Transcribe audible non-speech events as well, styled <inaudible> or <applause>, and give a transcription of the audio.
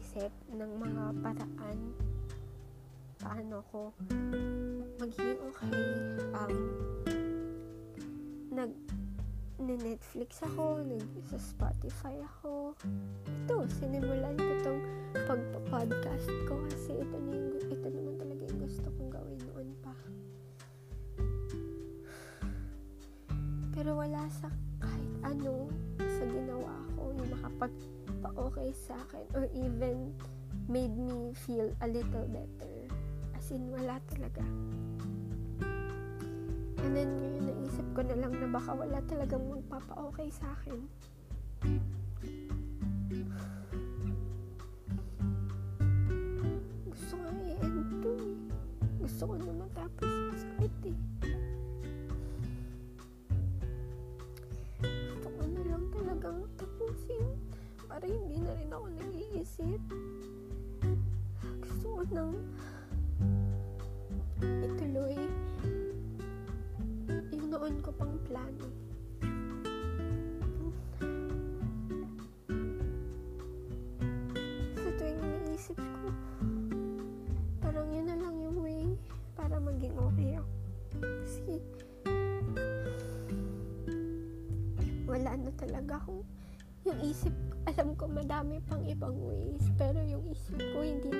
nag-iisip ng mga paraan paano ko magiging okay. Um, nag Netflix ako, nag sa Spotify ako. Ito, sinimulan ko tong pagpa-podcast ko kasi ito, na yung, ito naman talaga yung gusto kong gawin noon pa. Pero wala sa kahit ano sa ginawa ko yung nakapagpa-okay sa akin or even made me feel a little better. As in, wala talaga. And then, ngayon naisip ko na lang na baka wala talagang magpapa-okay sa akin. Gusto <sighs> ko i-end to. Gusto ko na para hindi na rin ako nag-iisip. Gusto ko nang ituloy yung noon ko pang plano. Sa tuwing iniisip ko, parang yun na lang yung way para maging okay ako. Kasi, wala na talaga akong yung isip, alam ko madami pang ibang ways, pero yung isip ko hindi